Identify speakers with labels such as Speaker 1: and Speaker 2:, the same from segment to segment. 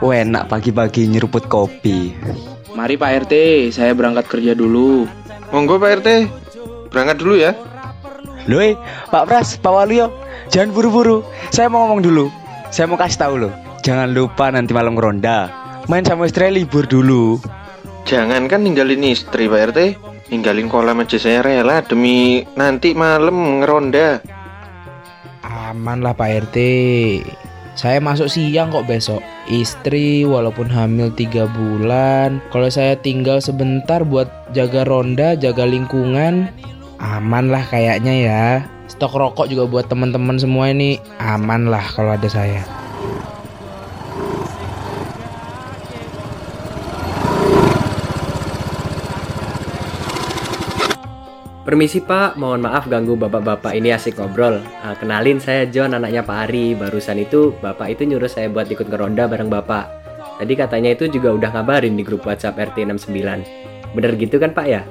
Speaker 1: Enak pagi-pagi nyeruput kopi.
Speaker 2: Mari Pak RT, saya berangkat kerja dulu.
Speaker 3: Monggo Pak RT, berangkat dulu ya.
Speaker 1: Loh, eh, Pak Pras, Pak Waluyo, jangan buru-buru. Saya mau ngomong dulu. Saya mau kasih tahu loh. Jangan lupa nanti malam ngeronda. Main sama istri libur dulu.
Speaker 3: Jangan kan ninggalin istri Pak RT, ninggalin kolam aja saya rela demi nanti malam ngeronda.
Speaker 2: Aman lah Pak RT. Saya masuk siang kok besok. Istri walaupun hamil tiga bulan. Kalau saya tinggal sebentar buat jaga ronda, jaga lingkungan, aman lah kayaknya ya. Stok rokok juga buat teman-teman semua ini aman lah kalau ada saya.
Speaker 4: Permisi Pak, mohon maaf ganggu bapak-bapak ini asik ngobrol. Ah, kenalin saya John, anaknya Pak Ari. Barusan itu bapak itu nyuruh saya buat ikut ngeronda bareng bapak. Tadi katanya itu juga udah ngabarin di grup WhatsApp RT 69. Bener gitu kan Pak ya?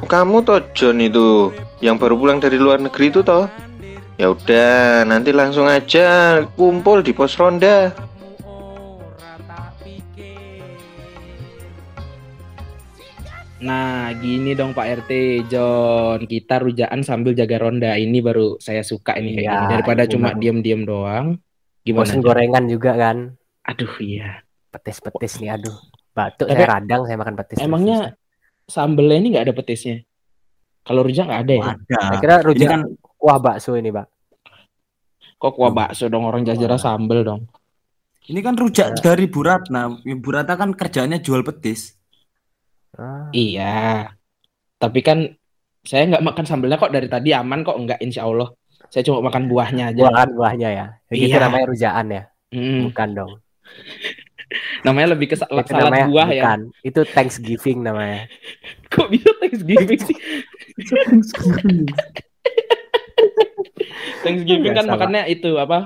Speaker 3: Kamu toh John itu yang baru pulang dari luar negeri itu toh? Ya udah, nanti langsung aja kumpul di pos ronda.
Speaker 2: Nah, gini dong Pak RT, John. Kita rujaan sambil jaga ronda. Ini baru saya suka ini kayak
Speaker 4: Iya,
Speaker 2: gini. Daripada cuma diem-diem doang. Gimana?
Speaker 4: Bosen gorengan juga kan?
Speaker 2: Aduh, iya.
Speaker 4: Petis-petis nih, aduh. Batuk
Speaker 2: Tapi-
Speaker 4: saya radang saya makan petis.
Speaker 2: Emangnya sambelnya ini nggak ada petisnya? Kalau rujak nggak ada ya?
Speaker 5: Ada.
Speaker 4: saya kira
Speaker 5: Ini
Speaker 4: rujak
Speaker 5: kan
Speaker 4: kuah bakso ini, Pak.
Speaker 2: Kok kuah bakso dong orang jajara sambel dong.
Speaker 5: ini kan rujak dari Bu Ratna. Bu Ratna kan kerjanya jual petis.
Speaker 4: Ah,
Speaker 2: Iya. Tapi kan saya nggak makan sambelnya kok dari tadi aman kok nggak insya Allah. Saya cuma makan buahnya aja.
Speaker 4: buahan buahnya ya. Itu
Speaker 2: Iya.
Speaker 4: namanya rujaan ya?
Speaker 2: Mm,
Speaker 4: Bukan dong.
Speaker 2: namanya lebih ke salad,
Speaker 4: Itu
Speaker 2: salad
Speaker 4: namanya
Speaker 2: buah ya.
Speaker 4: bukan. Itu Thanksgiving namanya.
Speaker 2: Kok bisa Thanksgiving sih? Thanksgiving kan
Speaker 4: Biasa, Pak.
Speaker 2: makannya itu apa?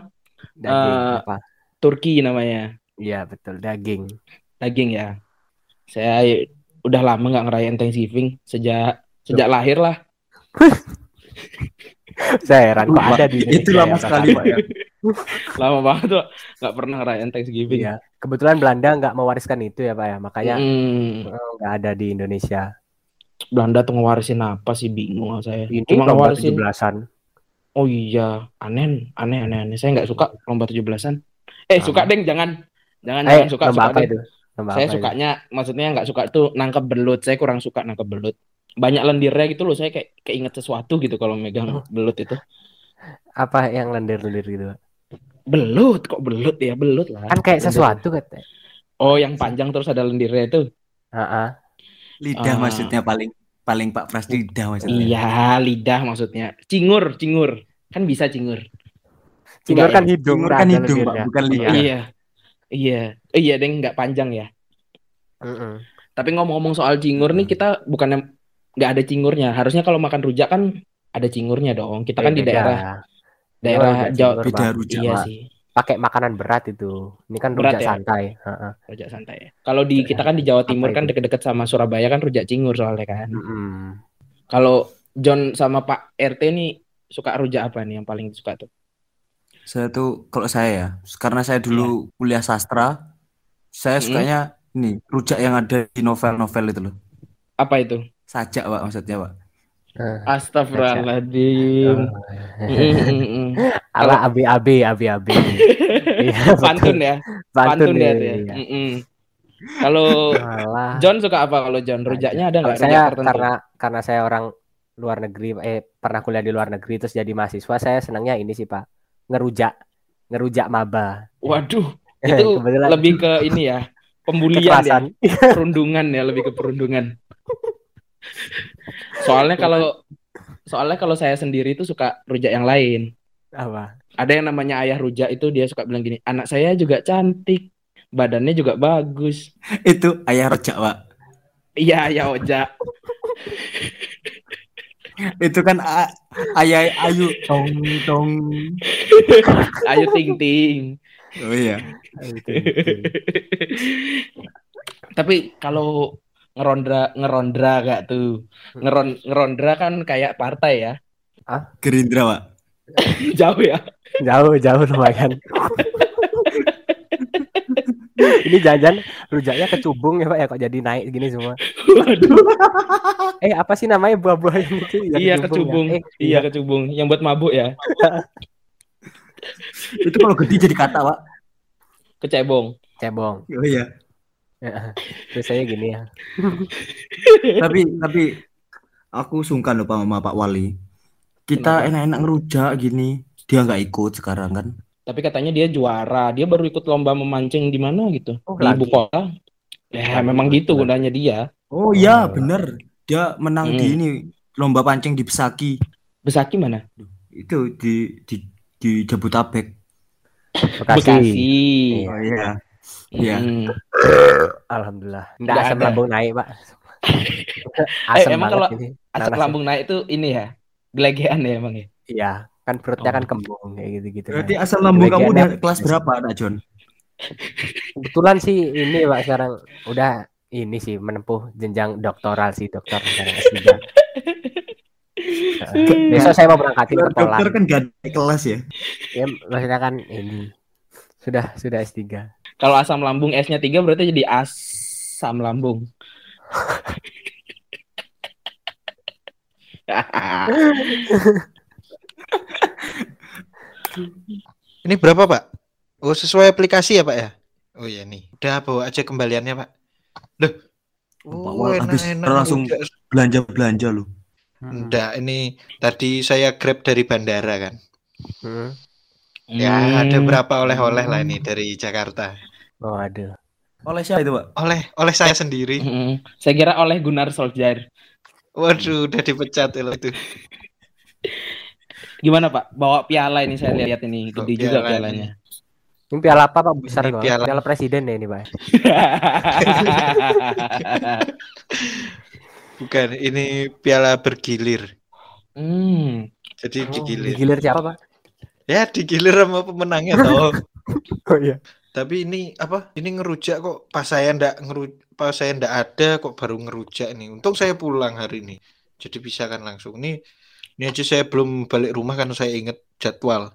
Speaker 4: Daging
Speaker 2: Eh,
Speaker 4: apa?
Speaker 2: Turki namanya.
Speaker 4: Iya, betul, daging.
Speaker 2: Daging ya. Saya udah lama nggak ngerayain Thanksgiving sejak sejak lahir lah.
Speaker 4: Saya heran kok ada di
Speaker 5: Itu lama
Speaker 4: ya,
Speaker 5: sekali, Pak. ya.
Speaker 2: Lama banget tuh nggak pernah ngerayain Thanksgiving.
Speaker 4: Iya. Kebetulan Belanda nggak mewariskan itu ya, Pak ya. Makanya
Speaker 2: Mm,
Speaker 4: eh, nggak ada di Indonesia.
Speaker 2: Belanda tuh ngewarisin apa sih bingung saya.
Speaker 4: Ini
Speaker 2: Cuma
Speaker 4: lomba
Speaker 2: ngewarisin
Speaker 4: 17-an.
Speaker 2: Oh iya, aneh, aneh, aneh, aneh. Saya nggak suka lomba 17-an. Eh, suka deng, jangan. Jangan,
Speaker 4: Eh,
Speaker 2: jangan suka,
Speaker 4: lomba
Speaker 2: suka
Speaker 4: apa
Speaker 2: deng.
Speaker 4: itu? Lomba
Speaker 2: Saya
Speaker 4: itu?
Speaker 2: sukanya, maksudnya nggak suka tuh nangkep belut. Saya kurang suka nangkep belut. Banyak lendirnya gitu loh. Saya kayak keinget sesuatu gitu kalau megang belut itu.
Speaker 4: Apa yang lendir-lendir gitu?
Speaker 2: Belut, kok belut ya? Belut lah.
Speaker 4: Kan kayak
Speaker 2: Lendir.
Speaker 4: sesuatu katanya.
Speaker 2: Oh, yang panjang terus ada lendirnya itu.
Speaker 4: Heeh.
Speaker 5: Lidah
Speaker 2: Ah.
Speaker 5: maksudnya paling paling Pak Pras lidah maksudnya.
Speaker 2: Iya, lidah maksudnya. Cingur, cingur. Kan bisa cingur.
Speaker 4: Cingur kan
Speaker 2: ya?
Speaker 4: hidung,
Speaker 5: Cingur kan hidung, Pak, bukan lidah.
Speaker 2: Iya. Iya. Iya, deng, nggak panjang ya.
Speaker 4: Mm-mm.
Speaker 2: Tapi ngomong-ngomong soal cingur nih kita bukannya nggak ada cingurnya. Harusnya kalau makan rujak kan ada cingurnya dong. Kita kan di
Speaker 4: Beda.
Speaker 2: daerah
Speaker 4: Ini
Speaker 2: daerah
Speaker 4: rujak
Speaker 2: Jawa
Speaker 5: Beda rujak,
Speaker 2: Iya sih,
Speaker 4: Pakai makanan berat itu. Ini kan
Speaker 2: Berat
Speaker 4: rujak
Speaker 2: ya?
Speaker 4: santai. Heeh.
Speaker 2: rujak santai. ya. Kalau di kita kan di Jawa Timur
Speaker 4: Apa
Speaker 2: kan deket-deket sama Surabaya kan rujak cingur soalnya kan.
Speaker 4: Mm-mm.
Speaker 2: Kalau John sama Pak RT nih suka rujak apa nih yang paling suka tuh?
Speaker 5: Saya tuh kalau saya ya, karena saya dulu kuliah sastra, saya
Speaker 2: Mm.
Speaker 5: sukanya ini rujak yang ada di novel-novel itu loh.
Speaker 2: Apa itu?
Speaker 5: Sajak, Pak, maksudnya, Pak.
Speaker 4: Eh,
Speaker 2: Astagfirullahaladzim. Mm, mm, mm, mm.
Speaker 4: Ala abi-abi, abi-abi. Iya,
Speaker 2: Pantun ya,
Speaker 4: Pantun
Speaker 2: pantun ya.
Speaker 4: ya.
Speaker 2: dia.
Speaker 4: iya.
Speaker 2: Mm, mm. Kalau. John suka apa kalau John? Rujaknya ada nggak
Speaker 4: saya
Speaker 2: tertentu?
Speaker 4: karena karena saya orang luar negeri eh pernah kuliah di luar negeri terus jadi mahasiswa saya senangnya ini sih Pak ngerujak ngerujak maba
Speaker 2: Waduh, itu
Speaker 4: Kebetulan
Speaker 2: lebih ke ini ya, pembulian
Speaker 4: kekerasan
Speaker 2: ya, perundungan ya, lebih ke perundungan. Soalnya kalau soalnya kalau saya sendiri itu suka rujak yang lain.
Speaker 4: apa
Speaker 2: Ada yang namanya ayah rujak itu dia suka bilang gini, anak saya juga cantik, badannya juga bagus.
Speaker 5: Itu ayah rojak, Pak.
Speaker 2: Iya, ayah ojak.
Speaker 5: Itu kan ayah ayu tong tong.
Speaker 2: Ayo ting ting.
Speaker 5: Oh iya.
Speaker 2: Tapi kalau ngerondra ngerondra gak tuh? Ngeron ngerondra kan kayak partai ya.
Speaker 5: Gerindra, Pak.
Speaker 2: Jauh ya.
Speaker 4: jauh jauh lumayan Ini jajan rujaknya kecubung ya Pak ya kok jadi naik gini semua.
Speaker 2: Waduh.
Speaker 4: Eh apa sih namanya buah-buah yang itu? Yang
Speaker 2: iya
Speaker 4: ya?
Speaker 2: kecubung.
Speaker 4: Eh,
Speaker 2: Iya kecubung. Yang buat mabuk ya.
Speaker 5: Itu kalau gede jadi kata, Pak.
Speaker 2: Kecebong.
Speaker 4: cebong.
Speaker 5: Oh iya.
Speaker 4: Ya, Terus saya gini ya.
Speaker 5: tapi tapi aku sungkan loh Pak sama Pak Wali. Kita enak-enak ngerujak gini, dia nggak ikut sekarang kan?
Speaker 2: Tapi katanya dia juara. Dia baru ikut lomba memancing di mana gitu.
Speaker 4: Oh,
Speaker 2: di ibu
Speaker 4: lagi.
Speaker 2: kota. Ya memang gitu gunanya dia.
Speaker 5: Oh iya,
Speaker 4: Oh.
Speaker 5: bener. Dia menang di
Speaker 2: Hmm.
Speaker 5: ini lomba pancing di Besaki.
Speaker 2: Besaki mana?
Speaker 5: Itu di di di Jabotabek.
Speaker 4: Bekasi.
Speaker 2: Bekasi.
Speaker 5: Oh iya. Iya.
Speaker 2: Hmm.
Speaker 4: Alhamdulillah. Nggak
Speaker 2: Nggak
Speaker 4: asam
Speaker 2: ada.
Speaker 4: lambung naik, Pak.
Speaker 2: Eh,
Speaker 4: Asam
Speaker 2: emang
Speaker 4: banget
Speaker 2: kalau
Speaker 4: Nanas
Speaker 2: lambung naik itu ini ya. Gelegean ya emang ya.
Speaker 4: Iya, kan perutnya
Speaker 2: Oh.
Speaker 4: kan kembung kayak gitu-gitu.
Speaker 5: Berarti
Speaker 4: kan.
Speaker 5: asal lambung kamu udah kelas berapa, Nak John?
Speaker 4: Kebetulan sih ini Pak sekarang udah ini sih menempuh jenjang doktoral sih dokter sekarang S3. Heeh. Besok saya mau berangkatin ke Poland.
Speaker 5: Dokter kan gak ada kelas ya.
Speaker 4: Ya, maksudnya kan ini sudah sudah S3.
Speaker 2: Kalau asam lambung S-nya 3 berarti jadi asam lambung.
Speaker 6: Ini berapa, Pak? Oh, sesuai aplikasi ya, Pak ya? Oh iya nih. Udah bawa aja kembaliannya, Pak. Loh. Oh,
Speaker 5: Wal habis
Speaker 6: enak-enak
Speaker 5: langsung
Speaker 6: rujak.
Speaker 5: belanja-belanja lu.
Speaker 6: Enggak, ini tadi saya grab dari bandara kan.
Speaker 4: Hmm.
Speaker 6: Ya, ada
Speaker 2: Hmm.
Speaker 6: berapa oleh-oleh lah ini dari Jakarta.
Speaker 4: Oh, aduh.
Speaker 5: Oleh siapa itu, Pak?
Speaker 6: Oleh oleh saya sendiri.
Speaker 2: Mm-mm. Saya kira oleh Gunnar Solskjaer.
Speaker 6: Waduh, udah dipecat itu.
Speaker 2: Gimana Pak? Bawa piala ini saya lihat ini gede juga
Speaker 6: piala
Speaker 2: pialanya.
Speaker 4: Ini piala apa Pak besar
Speaker 6: Ini piala-
Speaker 4: Piala presiden ya ini Pak.
Speaker 6: Bukan, ini piala bergilir.
Speaker 2: hmm.
Speaker 6: Jadi
Speaker 4: Oh,
Speaker 6: digilir.
Speaker 4: digilir siapa Pak?
Speaker 6: Ya, digilir sama pemenangnya toh.
Speaker 4: Oh iya.
Speaker 6: Tapi ini apa? Ini ngerujak kok pas saya ndak ngeru pas saya ndak ada kok baru ngerujak nih. Untung saya pulang hari ini. Jadi bisa kan langsung. Ini ini aja saya belum balik rumah kan saya inget jadwal.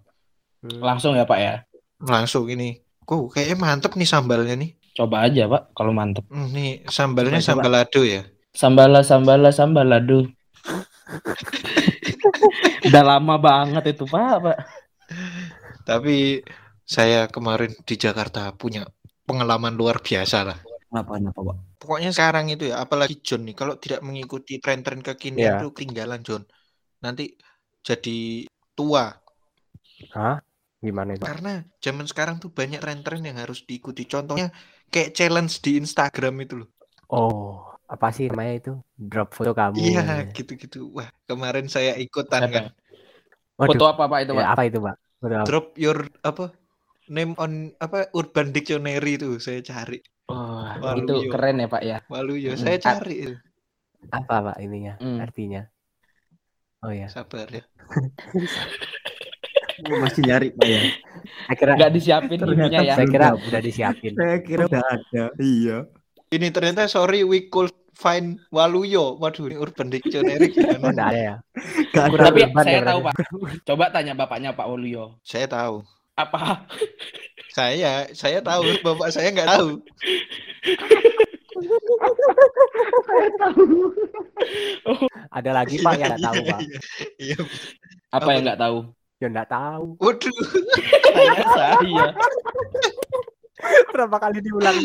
Speaker 4: Hmm.
Speaker 2: Langsung ya Pak ya.
Speaker 6: Langsung ini. Kok kayaknya mantep nih sambalnya nih.
Speaker 2: Coba aja Pak kalau mantep.
Speaker 6: Hmm, nih sambalnya
Speaker 4: Coba, coba.
Speaker 6: sambal lado ya.
Speaker 2: Sambala sambala sambalado. Udah lama banget itu Pak, Pak.
Speaker 6: Tapi saya kemarin di Jakarta punya pengalaman luar biasa lah.
Speaker 5: Kenapa, kenapa, Pak?
Speaker 6: Pokoknya sekarang itu ya, apalagi John nih, kalau tidak mengikuti tren-tren kekinian
Speaker 4: Iya.
Speaker 6: tuh ketinggalan John. Nanti jadi tua.
Speaker 4: Hah? Gimana itu?
Speaker 6: Karena zaman sekarang tuh banyak tren-tren yang harus diikuti. Contohnya kayak challenge di Instagram itu loh.
Speaker 4: Oh, apa sih namanya itu? Drop foto kamu.
Speaker 6: Iya, gitu-gitu. Wah, kemarin saya ikutan kan.
Speaker 4: Waduh.
Speaker 2: Foto apa Pak itu
Speaker 4: Ya,
Speaker 2: Pak?
Speaker 4: apa itu Pak? Foto apa?
Speaker 6: Drop your apa? Name on apa Urban Dictionary tuh saya cari.
Speaker 2: Wah,
Speaker 6: Waluyo.
Speaker 2: itu keren ya Pak ya.
Speaker 6: Waluyo,
Speaker 2: Mm.
Speaker 6: saya
Speaker 2: Ah.
Speaker 6: cari itu.
Speaker 4: Apa Pak ininya?
Speaker 2: Hmm.
Speaker 4: Artinya? Oh ya.
Speaker 6: Sabar ya.
Speaker 5: Masih nyari, Pak ya.
Speaker 4: Saya kira
Speaker 2: Nggak disiapin
Speaker 5: Ternyata
Speaker 2: bukunya ya.
Speaker 4: saya kira udah disiapin.
Speaker 5: Saya kira udah ada. Iya.
Speaker 6: Ini ternyata sorry we could find Waluyo. Waduh, ini Urban Dictionary gimana?
Speaker 4: enggak ada ya.
Speaker 5: Gak ada.
Speaker 2: Tapi
Speaker 4: urban
Speaker 2: saya
Speaker 4: ya
Speaker 2: tahu. Pak. Coba tanya bapaknya Pak Waluyo.
Speaker 6: Saya tahu.
Speaker 2: Apa?
Speaker 6: Saya, saya tahu. Bapak saya nggak tahu.
Speaker 4: Ada lagi Pak yang enggak tahu Pak.
Speaker 6: Iya.
Speaker 2: Apa yang nggak tahu?
Speaker 4: Ya enggak tahu.
Speaker 6: Waduh.
Speaker 2: Tanya saya.
Speaker 4: Berapa kali diulang?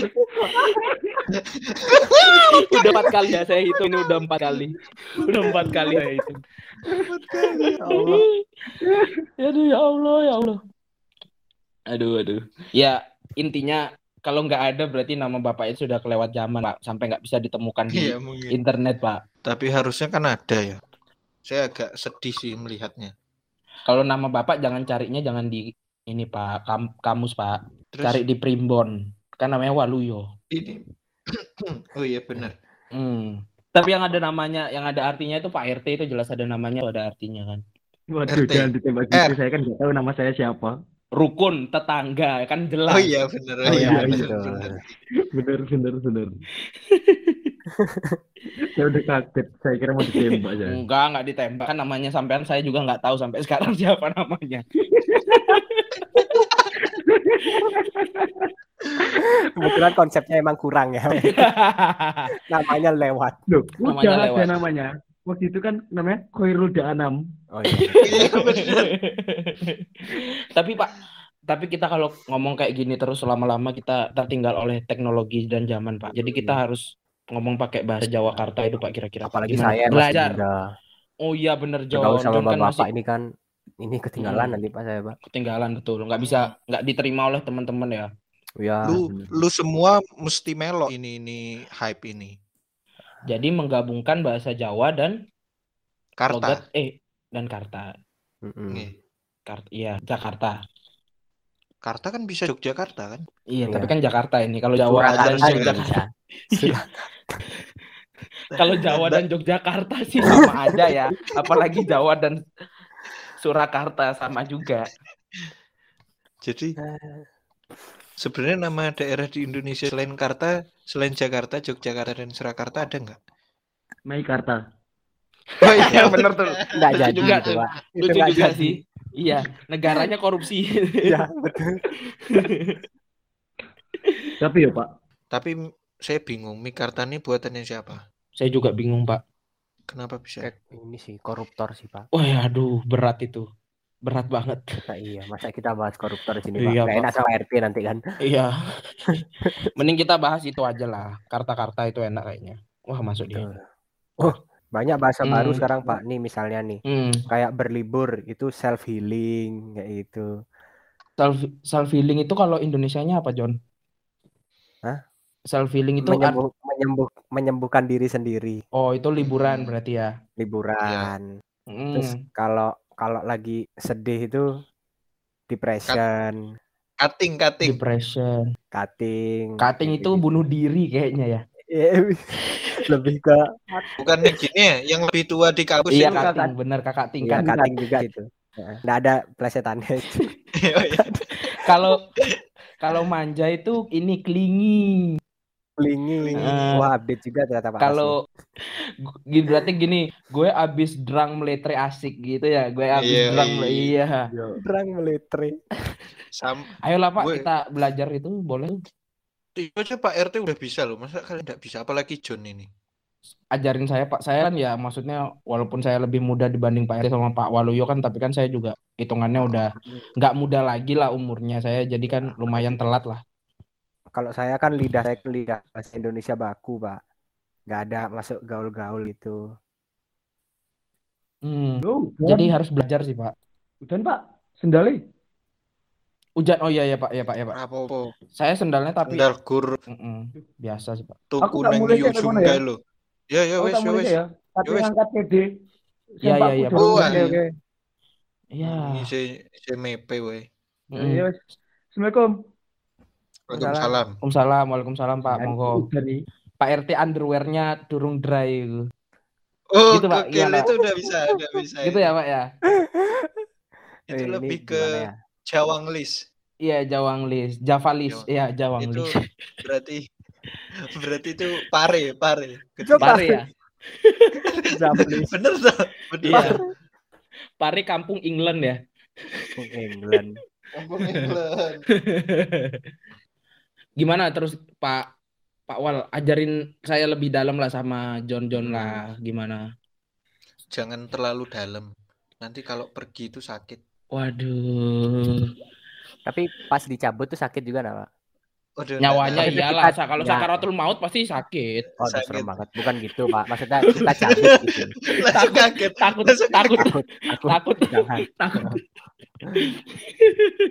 Speaker 2: Udah empat kali ya saya hitung ini udah empat kali. Udah empat kali saya hitung. Aduh ya Allah ya Allah. Aduh aduh. Ya intinya kalau nggak ada berarti nama bapak itu sudah kelewat zaman pak sampai nggak bisa ditemukan di
Speaker 6: Iya mungkin.
Speaker 2: internet pak.
Speaker 6: Tapi harusnya kan ada ya. Saya agak sedih sih melihatnya.
Speaker 2: Kalau nama bapak jangan carinya jangan di ini pak kam- kamus pak.
Speaker 6: Terus
Speaker 2: Cari di primbon. Kan namanya Waluyo.
Speaker 6: ini. oh iya benar.
Speaker 2: Hmm. Tapi yang ada namanya, yang ada artinya itu Pak RT itu jelas ada namanya, ada artinya kan.
Speaker 5: Waduh,
Speaker 6: RT.
Speaker 5: jangan ditembak gitu. Saya kan nggak tahu nama saya siapa.
Speaker 2: Rukun, tetangga, kan jelas.
Speaker 6: Oh iya benar. Oh,
Speaker 4: Oh
Speaker 6: iya
Speaker 4: iya,
Speaker 6: benar.
Speaker 4: gitu.
Speaker 6: benar.
Speaker 5: Bener, bener, bener. saya udah kaget. Saya kira mau ditembak aja.
Speaker 2: Enggak, enggak ditembak. Kan namanya sampean saya juga nggak tahu sampai sekarang siapa namanya.
Speaker 4: Kebetulan konsepnya emang kurang ya. Namanya lewat.
Speaker 7: Loh,
Speaker 1: Namanya
Speaker 7: udah
Speaker 1: lewat.
Speaker 7: ada namanya. Waktu itu kan namanya Khairul Da'anam.
Speaker 4: Oh iya.
Speaker 6: Iya,
Speaker 2: tapi Pak, tapi kita kalau ngomong kayak gini terus lama-lama kita tertinggal oleh teknologi dan zaman Pak. Jadi kita harus ngomong pakai bahasa Jawakarta itu Pak kira-kira.
Speaker 4: Apalagi
Speaker 2: Gimana?
Speaker 4: saya
Speaker 2: belajar. Oh iya bener John.
Speaker 4: Bergaul sama
Speaker 2: kan
Speaker 4: bapak
Speaker 2: masih
Speaker 4: ini kan ini ketinggalan
Speaker 2: Hmm.
Speaker 4: nanti Pak saya, Pak.
Speaker 2: ketinggalan betul. Nggak bisa nggak diterima oleh teman-teman ya.
Speaker 4: Ya.
Speaker 6: Lu lu semua mesti melo ini ini hype ini.
Speaker 2: Jadi menggabungkan bahasa Jawa dan
Speaker 6: Karta.
Speaker 2: logat eh dan Karta.
Speaker 4: Mm-mm.
Speaker 6: Nih,
Speaker 2: Karta iya Jakarta.
Speaker 6: Karta kan bisa Yogyakarta kan?
Speaker 2: Iya,
Speaker 4: Iya.
Speaker 2: tapi kan Jakarta ini. Kalau Jawa dan Yogyakarta,
Speaker 4: bisa.
Speaker 2: kalau Jawa dan Yogyakarta sih sama aja ya. Apalagi Jawa dan Surakarta sama juga.
Speaker 6: Jadi sebenarnya nama daerah di Indonesia selain Karta, selain Jakarta, Yogyakarta dan Surakarta ada nggak?
Speaker 7: Meikarta.
Speaker 2: Oh iya bener tuh.
Speaker 4: Enggak jadi
Speaker 2: juga
Speaker 4: itu,
Speaker 2: tuh.
Speaker 4: Pak. Itu
Speaker 2: Lucu
Speaker 4: nggak
Speaker 2: juga
Speaker 4: jadi.
Speaker 2: sih. Iya, negaranya korupsi.
Speaker 4: Iya, betul.
Speaker 7: Tapi ya Pak,
Speaker 6: Tapi saya bingung, Mikarta ini buatannya siapa?
Speaker 2: Saya juga bingung, Pak.
Speaker 6: Kenapa bisa?
Speaker 4: Ini sih koruptor sih, Pak.
Speaker 2: Wah, ya, aduh, berat itu. Berat banget.
Speaker 4: Nah, iya, masa kita bahas koruptor di sini, Pak.
Speaker 2: Iya,
Speaker 4: enak sama RT nanti kan.
Speaker 2: Iya. Mending kita bahas itu aja lah. Karta-karta itu enak kayaknya. Wah, masuk dia.
Speaker 4: Oh, banyak bahasa baru
Speaker 2: Hmm.
Speaker 4: sekarang, Pak. Nih misalnya nih,
Speaker 2: Hmm.
Speaker 4: kayak berlibur itu self healing kayak gitu.
Speaker 2: Self self healing itu kalau Indonesianya apa, John?
Speaker 4: Hah?
Speaker 2: Self healing itu
Speaker 4: Menyembuh, menyembuh, menyembuhkan diri sendiri,
Speaker 2: oh, itu liburan berarti ya.
Speaker 4: liburan.
Speaker 2: Hmm.
Speaker 4: Terus kalau kalau lagi sedih itu depression,
Speaker 6: Cutting, cutting.
Speaker 2: Depression.
Speaker 4: cutting.
Speaker 2: Cutting itu
Speaker 4: gitu.
Speaker 2: bunuh diri kayaknya ya.
Speaker 4: Iya, lebih ke
Speaker 6: Bukannya gini ya, yang lebih tua di kampus
Speaker 2: Iya,
Speaker 6: itu.
Speaker 2: cutting, benar kakak
Speaker 4: iya,
Speaker 2: tingkat.
Speaker 4: cutting juga itu. Nggak ada plesetannya itu.
Speaker 6: Oh, iya.
Speaker 2: Kalau kalau manja itu ini klingi.
Speaker 4: Lingi.
Speaker 2: Eh,
Speaker 4: Wah, update juga ternyata Pak.
Speaker 2: Kalau gu- gi- berarti gini, gue abis drang meletre asik gitu ya. Gue abis
Speaker 6: Iya,
Speaker 2: drang
Speaker 6: iya.
Speaker 2: iya.
Speaker 4: Berang meletre.
Speaker 6: Sam,
Speaker 2: Ayolah Pak,
Speaker 6: Gue-
Speaker 2: kita belajar itu boleh.
Speaker 6: itu aja Pak RT udah bisa loh. Masa kalian nggak bisa? Apalagi John ini.
Speaker 2: Ajarin saya Pak. Saya kan ya maksudnya walaupun saya lebih muda dibanding Pak RT sama Pak Waluyo kan, tapi kan saya juga hitungannya udah nggak muda lagi lah umurnya saya. Jadi kan lumayan telat lah.
Speaker 4: Kalau saya kan lidah saya lidah bahasa Indonesia baku, Pak. Nggak ada masuk gaul-gaul itu.
Speaker 2: Hmm.
Speaker 7: Loh,
Speaker 2: Jadi harus belajar sih Pak.
Speaker 7: dan Pak, sendali.
Speaker 2: Hujan, oh iya ya Pak, ya Pak, ya Pak.
Speaker 6: Apa-apa.
Speaker 2: Saya sendalnya tapi
Speaker 6: Sendal gur
Speaker 2: Mm-mm, biasa sih Pak.
Speaker 6: tuku nang
Speaker 7: mulai
Speaker 6: Jungga
Speaker 7: ya.
Speaker 6: lo. Ya ya wes ya
Speaker 7: mulai
Speaker 6: wes.
Speaker 7: ya. Tapi
Speaker 6: Ya wes.
Speaker 7: angkat PD.
Speaker 2: Iya, iya, iya, Pak.
Speaker 6: Oh,
Speaker 7: Oke,
Speaker 6: iya.
Speaker 7: oke.
Speaker 2: Iya.
Speaker 6: Ini si si mepe we.
Speaker 2: Mm-mm.
Speaker 7: Ya wes. Assalamualaikum.
Speaker 6: Waalaikumsalam.
Speaker 2: Waalaikumsalam, Waalaikumsalam Pak,
Speaker 7: Ya,
Speaker 2: monggo. Pak RT underwearnya durung dry gitu.
Speaker 6: Oh,
Speaker 2: Gitu, Pak. Gimana?
Speaker 6: itu udah bisa, udah bisa.
Speaker 2: Gitu ya Pak ya?
Speaker 6: Itu
Speaker 4: ini
Speaker 6: lebih ke
Speaker 4: ya?
Speaker 6: Jawang Lis.
Speaker 2: Iya, Jawang Lis, Javalis, iya Jawang
Speaker 6: Itu
Speaker 2: Lis.
Speaker 6: berarti berarti itu pare, pare.
Speaker 2: Pare ya?
Speaker 6: Bener tuh. Bener.
Speaker 2: Iya. Pare kampung England ya.
Speaker 4: England.
Speaker 6: Kampung England.
Speaker 2: Gimana terus Pak Pak Wal ajarin saya lebih dalam lah sama John John lah gimana?
Speaker 6: Jangan terlalu dalam. Nanti kalau pergi itu sakit.
Speaker 2: Waduh.
Speaker 4: Tapi pas dicabut tuh sakit juga nggak, Pak?
Speaker 6: Waduh,
Speaker 2: Nyawanya
Speaker 6: tahu.
Speaker 2: iyalah,
Speaker 4: Kita-
Speaker 2: kalau
Speaker 4: ya.
Speaker 2: sakaratul maut pasti sakit.
Speaker 4: Oh, udah
Speaker 6: Sakit.
Speaker 4: serem banget. Bukan gitu, Pak. Maksudnya kita cabut gitu.
Speaker 6: Langsung kaget.
Speaker 2: Takut, takut,
Speaker 4: Takut, takut.
Speaker 2: takut,
Speaker 4: Jangan.
Speaker 2: takut.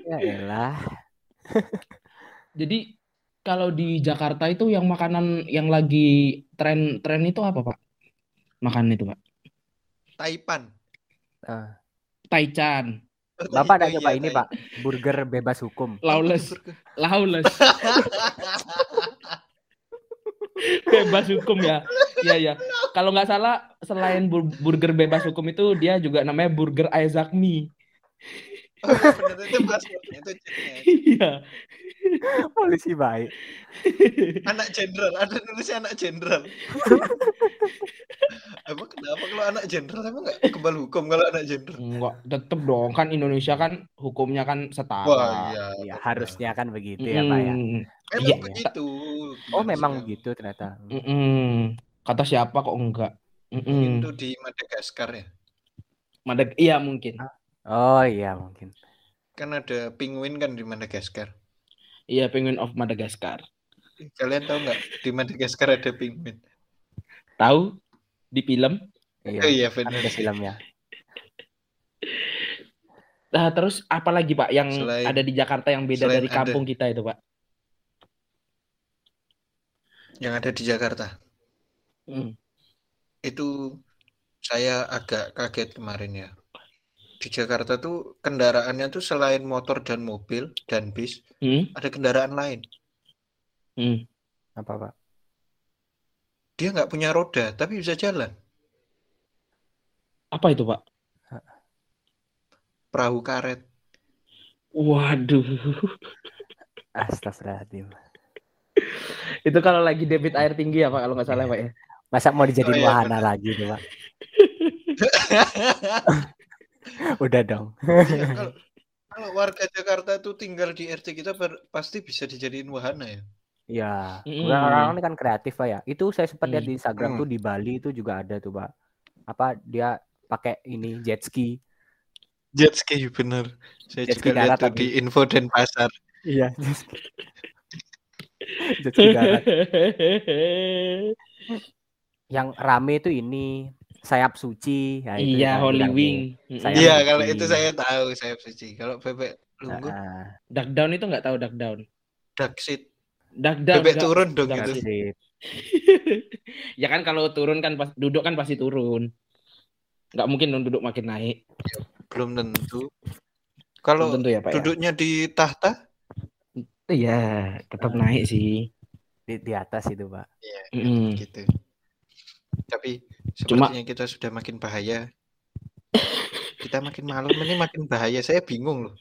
Speaker 4: Ya elah.
Speaker 2: Jadi kalau di Jakarta itu yang makanan yang lagi tren-tren itu apa, Pak? Makanan itu, Pak.
Speaker 6: Taipan.
Speaker 4: Ah.
Speaker 2: Taichan,
Speaker 4: Bapak udah
Speaker 6: iya,
Speaker 4: coba ini, Pak. Burger bebas hukum.
Speaker 2: lawless, lawless. Bebas hukum ya. Iya, ya. Kalau nggak salah selain bur- burger bebas hukum itu dia juga namanya burger Isaac Me.
Speaker 6: Oh, iya, bener itu.
Speaker 2: Iya.
Speaker 4: Polisi baik.
Speaker 6: anak jenderal, ada nulisnya anak jenderal. emang kenapa kalau anak jenderal emang nggak kebal hukum kalau anak jenderal?
Speaker 2: Enggak, tetep dong kan Indonesia kan hukumnya kan setara.
Speaker 6: Wah iya.
Speaker 4: Ya harusnya kan begitu ya Pak ya.
Speaker 2: Mm,
Speaker 6: Memang
Speaker 2: Iya.
Speaker 6: begitu.
Speaker 4: Oh memang begitu ternyata.
Speaker 2: mm, mm. Kata siapa kok enggak? Mm, mm.
Speaker 6: Itu di Madagaskar ya.
Speaker 2: Madag iya mungkin.
Speaker 4: Oh iya mungkin.
Speaker 6: Kan ada penguin kan di Madagaskar.
Speaker 2: Iya Penguin of Madagaskar.
Speaker 6: Kalian tahu nggak di Madagaskar ada penguin?
Speaker 2: Tahu di film?
Speaker 4: Iya.
Speaker 6: Oh iya benar.
Speaker 4: ada filmnya.
Speaker 2: Nah, terus apa lagi Pak yang
Speaker 6: Selain-
Speaker 2: ada di Jakarta yang beda dari kampung kita itu Pak?
Speaker 6: Yang ada di Jakarta.
Speaker 2: Mm.
Speaker 6: Itu saya agak kaget kemarin ya. Di Jakarta tuh kendaraannya tuh selain motor dan mobil dan bis,
Speaker 2: Mm,
Speaker 6: ada kendaraan lain.
Speaker 2: mm.
Speaker 4: Apa Pak?
Speaker 6: Dia nggak punya roda, tapi bisa jalan.
Speaker 2: Apa itu Pak?
Speaker 6: Perahu karet.
Speaker 2: Waduh.
Speaker 4: Astagfirullahaladzim.
Speaker 2: Itu kalau lagi debit air tinggi ya Pak kalau nggak salah Pak ya.
Speaker 4: Masa mau dijadiin
Speaker 6: Oh, iya,
Speaker 4: wahana lagi tuh Pak? Udah dong.
Speaker 6: Iya, kalau, kalau warga Jakarta tuh tinggal di RT kita ber- pasti bisa dijadiin wahana ya.
Speaker 4: Iya.
Speaker 2: Mm.
Speaker 4: Orang-orang ini kan kreatif Pak ya. Itu saya sempat lihat
Speaker 2: Mm.
Speaker 4: di Instagram
Speaker 6: Mm.
Speaker 4: tuh di Bali itu juga ada tuh Pak. Apa dia pakai ini jet ski.
Speaker 6: Jet ski bener. Saya
Speaker 4: Jet
Speaker 6: juga lihat tuh di info dan pasar.
Speaker 4: Iya, jet ski. jet ski darat. Yang rame itu ini sayap suci. Nah, itu
Speaker 2: Iya
Speaker 4: yang
Speaker 2: Holy Wing.
Speaker 6: Iya,
Speaker 4: suci.
Speaker 6: kalau itu saya tahu saya suci. Kalau bebek lunggu,
Speaker 4: Ah,
Speaker 2: Duck down itu nggak tahu duck down.
Speaker 6: duck seat.
Speaker 2: Duck down.
Speaker 6: Bebek
Speaker 2: duck-
Speaker 6: turun dong
Speaker 2: duck
Speaker 6: gitu.
Speaker 2: ya kan kalau turun kan pas duduk kan pasti turun. Nggak mungkin dong duduk makin naik.
Speaker 6: Belum tentu.
Speaker 2: Belum
Speaker 6: Kalau
Speaker 2: tentu ya Pak ya.
Speaker 6: duduknya di tahta,
Speaker 2: Iya, tetap
Speaker 4: Ah.
Speaker 2: naik sih.
Speaker 4: Di, di atas itu Pak.
Speaker 2: Mm-mm.
Speaker 6: gitu. Tapi
Speaker 2: Cuma-
Speaker 6: kita sudah makin bahaya. Kita makin malam ini makin bahaya. Saya bingung loh.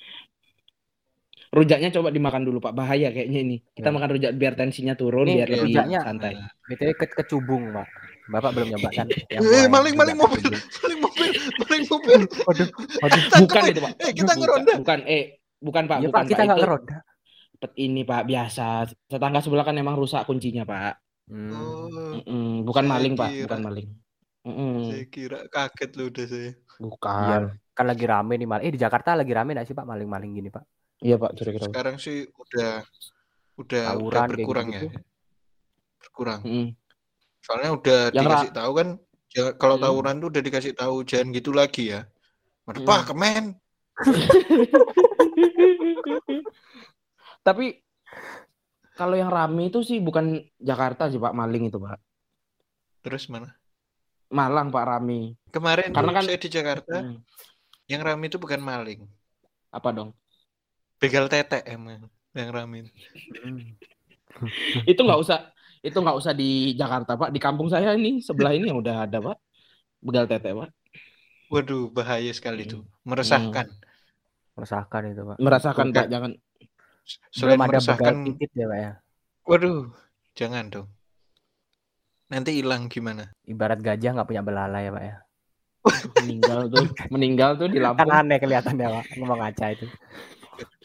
Speaker 2: Rujaknya coba dimakan dulu Pak. Bahaya kayaknya ini. Kita
Speaker 4: Ya.
Speaker 2: makan rujak biar tensinya turun,
Speaker 4: Ini
Speaker 2: biar lebih
Speaker 4: rujaknya-
Speaker 2: santai.
Speaker 4: BTW ke kecubung Pak. Bapak belum nyoba kan?
Speaker 6: Eh, maling, maling mobil. Maling mobil, maling mobil.
Speaker 4: Waduh, waduh.
Speaker 2: Bukan itu Pak.
Speaker 6: Eh, kita ngeronda.
Speaker 2: bukan. Eh, bukan Pak.
Speaker 4: Iya
Speaker 2: bukan
Speaker 4: Pak, kita nggak ngeronda.
Speaker 2: ini Pak biasa. Tetangga sebelah kan emang rusak kuncinya Pak.
Speaker 4: Hmm.
Speaker 6: Oh.
Speaker 2: Bukan maling Pak. Bukan maling. Mm-mm.
Speaker 6: saya kira kaget loh udah saya.
Speaker 2: Bukan.
Speaker 4: Kan lagi rame nih mal. Eh di Jakarta lagi rame nggak sih Pak maling-maling gini Pak?
Speaker 2: Iya Pak. Kira-kira.
Speaker 6: Sekarang sih udah udah udah
Speaker 4: Tawuran
Speaker 6: berkurang ya.
Speaker 4: gitu-gitu.
Speaker 6: Berkurang.
Speaker 2: Mm-mm.
Speaker 6: Soalnya udah
Speaker 2: Yang
Speaker 6: dikasih tahu kan ja- kalau
Speaker 2: Hmm.
Speaker 6: tawuran tuh udah dikasih tahu jangan gitu lagi ya. Pak,
Speaker 2: Hmm.
Speaker 6: kemen.
Speaker 2: Tapi kalau yang rame itu sih bukan Jakarta sih Pak maling itu Pak.
Speaker 6: Terus mana?
Speaker 2: Malang Pak rame.
Speaker 6: Kemarin
Speaker 2: Karena kan-
Speaker 6: saya di Jakarta,
Speaker 2: Mm.
Speaker 6: yang rame itu bukan maling.
Speaker 2: Apa dong?
Speaker 6: Begal tete emang yang rame.
Speaker 2: Itu nggak usah itu nggak usah di Jakarta Pak. Di kampung saya ini sebelah ini yang udah ada Pak. Begal tete Pak.
Speaker 6: Waduh, bahaya sekali
Speaker 2: Hmm.
Speaker 6: tuh. Meresahkan.
Speaker 4: Meresahkan itu Pak.
Speaker 2: Merasakan
Speaker 6: Bukan.
Speaker 2: Pak jangan.
Speaker 6: Selain
Speaker 4: Belum ada begal
Speaker 6: meresahkan,
Speaker 4: pipit ya Pak ya.
Speaker 6: waduh, jangan dong. Nanti hilang gimana?
Speaker 4: Ibarat gajah nggak punya belalai ya Pak ya.
Speaker 2: meninggal tuh meninggal tuh di
Speaker 4: Kan
Speaker 2: Lampung.
Speaker 4: aneh kelihatannya Pak. Ngomong ngaca itu.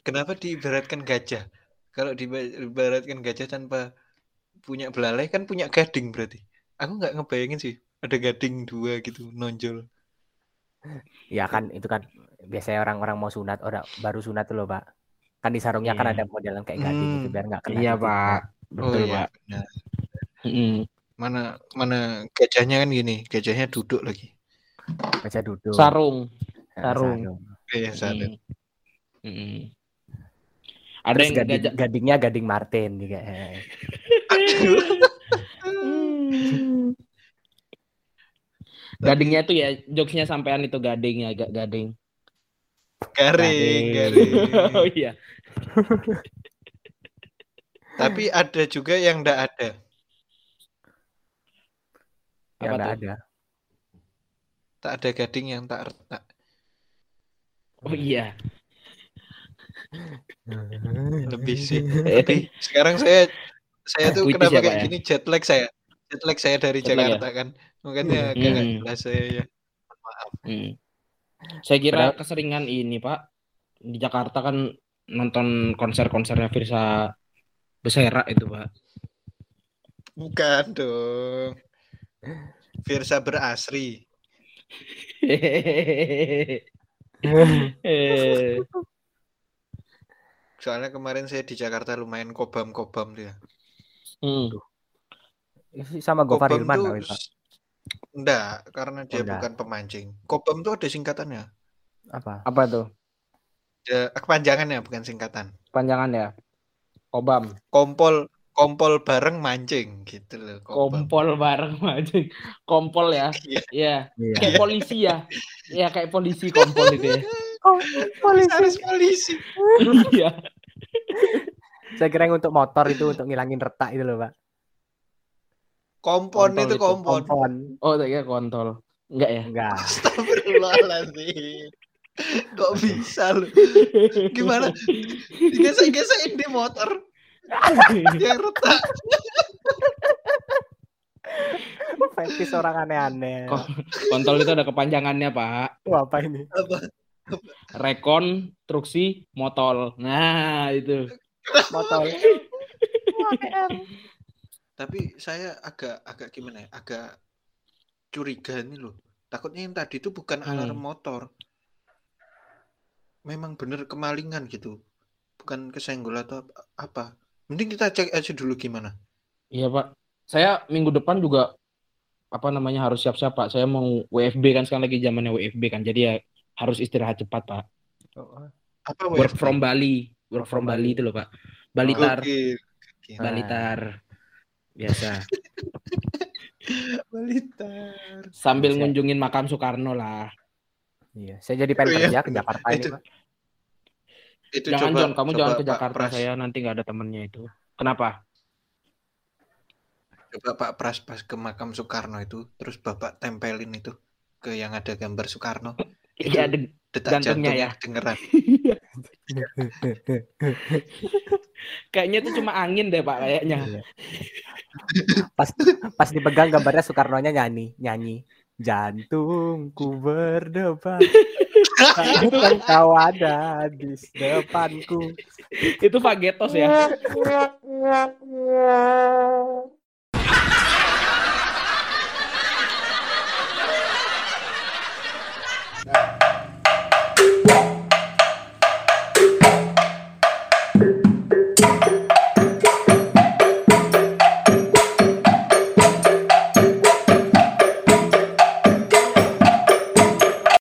Speaker 6: Kenapa diibaratkan gajah? Kalau diibaratkan gajah tanpa punya belalai kan punya gading berarti. Aku nggak ngebayangin sih ada gading dua gitu nonjol.
Speaker 4: Ya kan itu kan biasanya orang-orang mau sunat orang baru sunat tuh loh Pak. Kan di sarungnya kan
Speaker 2: Iya.
Speaker 4: ada modelan kayak gading gitu
Speaker 6: Hmm.
Speaker 4: biar nggak kena.
Speaker 2: Iya. Pak.
Speaker 6: Oh
Speaker 2: Betul
Speaker 6: iya,
Speaker 2: Pak.
Speaker 6: benar.
Speaker 2: Mm-mm.
Speaker 6: Mana mana gajahnya kan gini, gajahnya duduk lagi.
Speaker 4: Baca duduk.
Speaker 2: Sarung. Sarung.
Speaker 6: Iya, sadar.
Speaker 2: Mm. Mm-mm. Ada
Speaker 4: Terus
Speaker 2: yang
Speaker 4: gading,
Speaker 2: gajah.
Speaker 4: gadingnya gading Martin juga.
Speaker 2: Gadingnya tuh ya jokesnya sampean itu gading ya agak gading.
Speaker 6: Garing,
Speaker 4: Gading.
Speaker 6: garing.
Speaker 2: oh iya.
Speaker 6: Tapi ada juga yang enggak ada.
Speaker 4: Yang
Speaker 2: tuh?
Speaker 4: ada.
Speaker 6: Tak ada gading yang tak retak.
Speaker 2: Oh iya.
Speaker 6: lebih sih. Tapi sekarang saya saya tuh
Speaker 2: Puitis
Speaker 6: kenapa
Speaker 2: ya,
Speaker 6: kayak
Speaker 2: ya?
Speaker 6: gini jet lag saya. Jet lag saya dari
Speaker 2: Jet lag ya?
Speaker 6: Jakarta kan. Makanya agak nggak
Speaker 2: Hmm.
Speaker 6: jelas saya ya. Maaf.
Speaker 2: Hmm. Saya kira
Speaker 4: Padahal-
Speaker 2: keseringan ini Pak di Jakarta kan nonton konser-konsernya Virsa Besera itu Pak.
Speaker 6: Bukan dong. Virsa berasri.
Speaker 2: Eh,
Speaker 6: Soalnya kemarin saya di Jakarta lumayan kobam-kobam dia.
Speaker 2: hmm.
Speaker 4: Sama Gofar Hilman
Speaker 6: tuh
Speaker 4: Pak.
Speaker 6: enggak, karena dia
Speaker 4: enggak.
Speaker 6: bukan pemancing. Kobam tuh ada singkatannya.
Speaker 4: Apa?
Speaker 2: Apa tuh?
Speaker 6: Ada kepanjangannya bukan singkatan.
Speaker 2: Panjangan ya? Kobam.
Speaker 6: Kompol kompol bareng mancing gitu loh. Kobam.
Speaker 2: Kompol bareng mancing. Kompol ya.
Speaker 6: Iya.
Speaker 2: Iya.
Speaker 4: Iya.
Speaker 2: Kayak polisi ya. Iya kayak polisi kompol itu ya.
Speaker 6: Komisaris polisi.
Speaker 2: Iya.
Speaker 4: Saya kira yang untuk motor itu untuk ngilangin retak itu loh, Pak.
Speaker 6: Kompon
Speaker 2: Kontol
Speaker 6: itu
Speaker 2: itu,
Speaker 6: kompon.
Speaker 4: Kompon.
Speaker 2: Oh, kira kontol. Enggak ya?
Speaker 4: Enggak.
Speaker 6: Astagfirullahaladzim. Kok bisa lu? Gimana? Digesek-gesekin di motor. Yang retak.
Speaker 4: Fetish orang aneh-aneh.
Speaker 2: Kontol itu ada kepanjangannya, Pak.
Speaker 4: Wah, apa ini?
Speaker 6: Apa?
Speaker 2: Rekonstruksi motol. Nah, itu.
Speaker 4: Motor.
Speaker 6: Tapi saya agak agak gimana ya? Agak curiga ini loh. Takutnya yang tadi itu bukan
Speaker 2: Hmm.
Speaker 6: alarm motor. Memang bener kemalingan gitu. Bukan kesenggol atau ap- apa. Mending kita cek aja dulu gimana.
Speaker 2: Iya, Pak. Saya minggu depan juga apa namanya harus siap-siap, Pak. Saya mau WFB kan sekarang lagi zamannya WFB kan. Jadi ya harus istirahat cepat, Pak.
Speaker 6: Apa
Speaker 2: Work
Speaker 6: WFB?
Speaker 2: from Bali. Work from Bali itu loh, Pak. Balitar.
Speaker 6: Gokil. Gokil.
Speaker 2: Balitar. Biasa.
Speaker 6: Balitar.
Speaker 2: Sambil ngunjungin makam Soekarno lah.
Speaker 4: Iya, saya jadi pengen
Speaker 6: Oh, iya.
Speaker 4: kerja ke Jakarta ini, Pak.
Speaker 6: Itu
Speaker 2: Jangan
Speaker 6: coba,
Speaker 2: John, kamu
Speaker 6: coba
Speaker 2: jangan ke Jakarta.
Speaker 6: Pras,
Speaker 2: Saya nanti nggak ada temennya itu. Kenapa?
Speaker 6: Coba Pak Pras pas ke makam Soekarno itu, terus Bapak tempelin itu ke yang ada gambar Soekarno.
Speaker 2: Iya, de-
Speaker 6: detak jantungnya
Speaker 2: ya.
Speaker 6: dengeran.
Speaker 2: kayaknya itu cuma angin deh, Pak, kayaknya.
Speaker 4: Iya. Pas pas dipegang gambarnya Soekarno-nya nyanyi, nyanyi. Jantungku berdebar. Engkau ada di depanku.
Speaker 2: itu Fagetos ya.